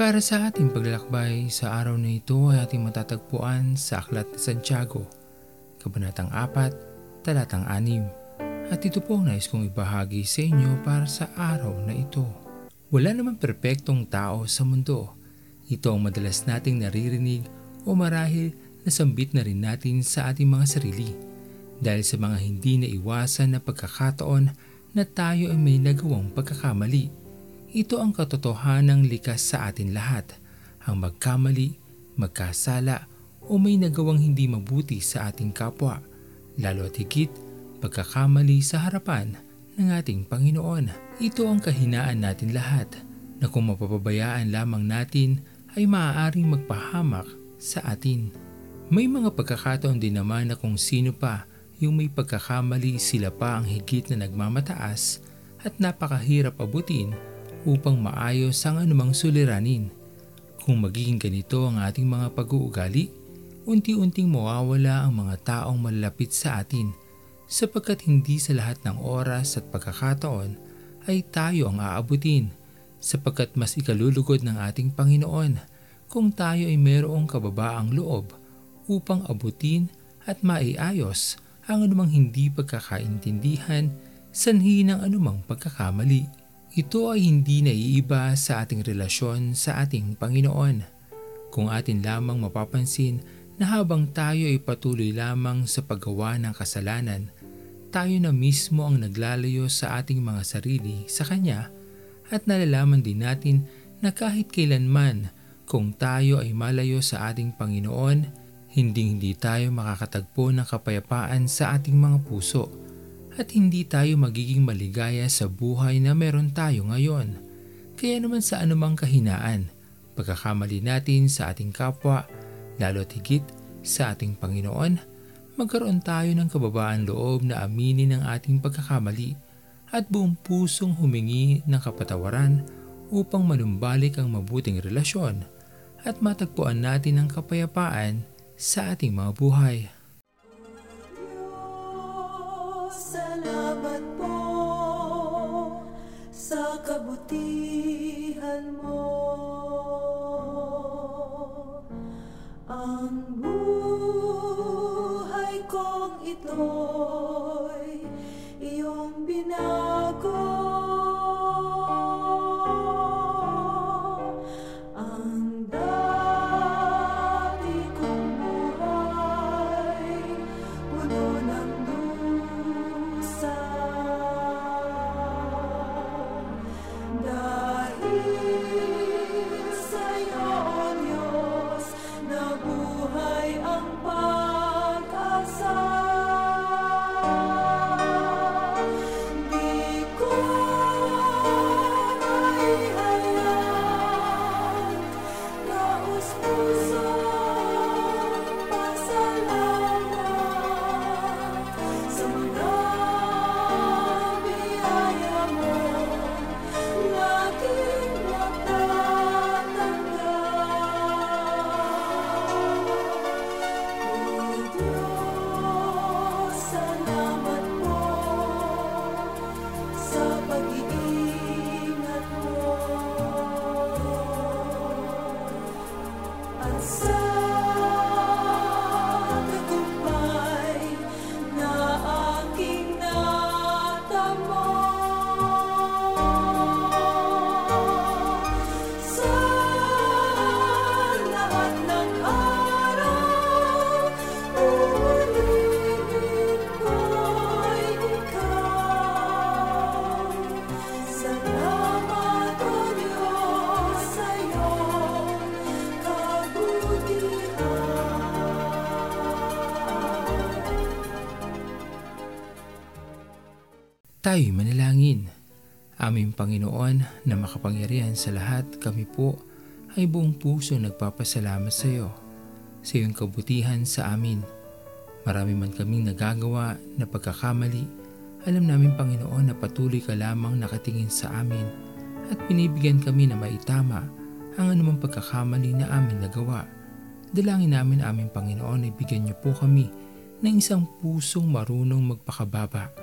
Para sa ating paglalakbay sa araw na ito ay ating matatagpuan sa Aklat ni Santiago, Kabanatang 4, Talatang 6. At ito po nais kong ibahagi sa inyo para sa araw na ito. Wala naman perpektong tao sa mundo. Ito ang madalas nating naririnig o marahil nasambit na rin natin sa ating mga sarili dahil sa mga hindi naiwasan na pagkakataon na tayo ay may nagawang pagkakamali ito ang katotohanang likas sa atin lahat, ang magkamali, magkasala o may nagawang hindi mabuti sa ating kapwa, lalo at higit pagkakamali sa harapan ng ating Panginoon. Ito ang kahinaan natin lahat na kung mapapabayaan lamang natin ay maaaring magpahamak sa atin. May mga pagkakataon din naman na kung sino pa yung may pagkakamali sila pa ang higit na nagmamataas at napakahirap abutin upang maayos ang anumang suliranin. Kung magiging ganito ang ating mga pag-uugali, unti-unting mawawala ang mga taong malalapit sa atin sapagkat hindi sa lahat ng oras at pagkakataon ay tayo ang aabutin sapagkat mas ikalulugod ng ating Panginoon kung tayo ay mayroong kababaang loob upang abutin at maiayos ang anumang hindi pagkakaintindihan sanhi ng anumang pagkakamali. Ito ay hindi naiiba sa ating relasyon sa ating Panginoon. Kung atin lamang mapapansin na habang tayo ay patuloy lamang sa paggawa ng kasalanan, tayo na mismo ang naglalayo sa ating mga sarili sa Kanya at nalalaman din natin na kahit kailanman kung tayo ay malayo sa ating Panginoon, hindi hindi tayo makakatagpo ng kapayapaan sa ating mga puso at hindi tayo magiging maligaya sa buhay na meron tayo ngayon. Kaya naman sa anumang kahinaan, pagkakamali natin sa ating kapwa, lalo higit sa ating Panginoon, magkaroon tayo ng kababaan loob na aminin ang ating pagkakamali at buong pusong humingi ng kapatawaran upang manumbalik ang mabuting relasyon at matagpuan natin ang kapayapaan sa ating mga buhay. Kabutihan mo. Ang buhay kong ito'y iyong binago Jesus. Tayo'y manalangin. Aming Panginoon na makapangyarihan sa lahat, kami po ay buong puso nagpapasalamat sa iyo sa iyong kabutihan sa amin. Marami man kaming nagagawa na pagkakamali, alam namin Panginoon na patuloy ka lamang nakatingin sa amin at pinibigyan kami na maitama ang anumang pagkakamali na amin nagawa. Dalangin namin aming Panginoon ay bigyan niyo po kami ng isang pusong marunong magpakababa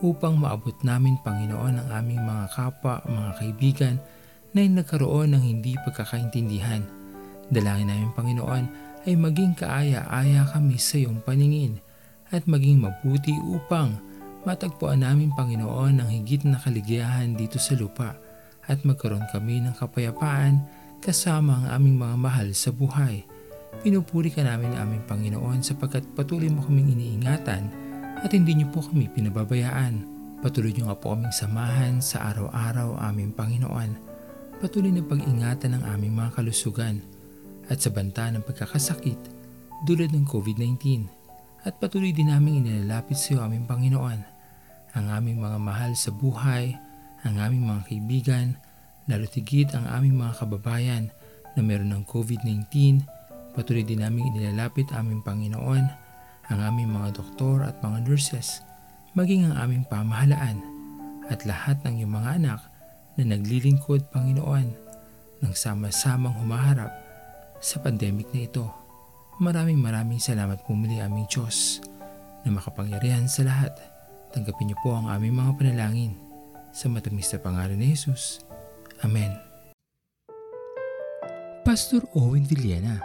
upang maabot namin Panginoon ang aming mga kapwa, mga kaibigan na nagkaroon ng hindi pagkakaintindihan. Dalangin namin Panginoon ay maging kaaya-aya kami sa iyong paningin at maging mabuti upang matagpuan namin Panginoon ang higit na kaligayahan dito sa lupa at magkaroon kami ng kapayapaan kasama ang aming mga mahal sa buhay. Pinupuri ka namin aming Panginoon sapagkat patuloy mo kaming iniingatan at hindi niyo po kami pinababayaan. Patuloy niyo nga po kaming samahan sa araw-araw aming Panginoon. Patuloy na pag-ingatan ng aming mga kalusugan at sa banta ng pagkakasakit dulad ng COVID-19 at patuloy din namin inilalapit sa iyo aming Panginoon ang aming mga mahal sa buhay, ang aming mga kaibigan, lalo ang aming mga kababayan na meron ng COVID-19. Patuloy din namin inilalapit aming Panginoon ang aming mga doktor at mga nurses, maging ang aming pamahalaan at lahat ng iyong mga anak na naglilingkod Panginoon ng sama-samang humaharap sa pandemic na ito. Maraming maraming salamat po muli aming Diyos na makapangyarihan sa lahat. Tanggapin niyo po ang aming mga panalangin sa matamis na pangalan ni Jesus. Amen. Pastor Owen Villena,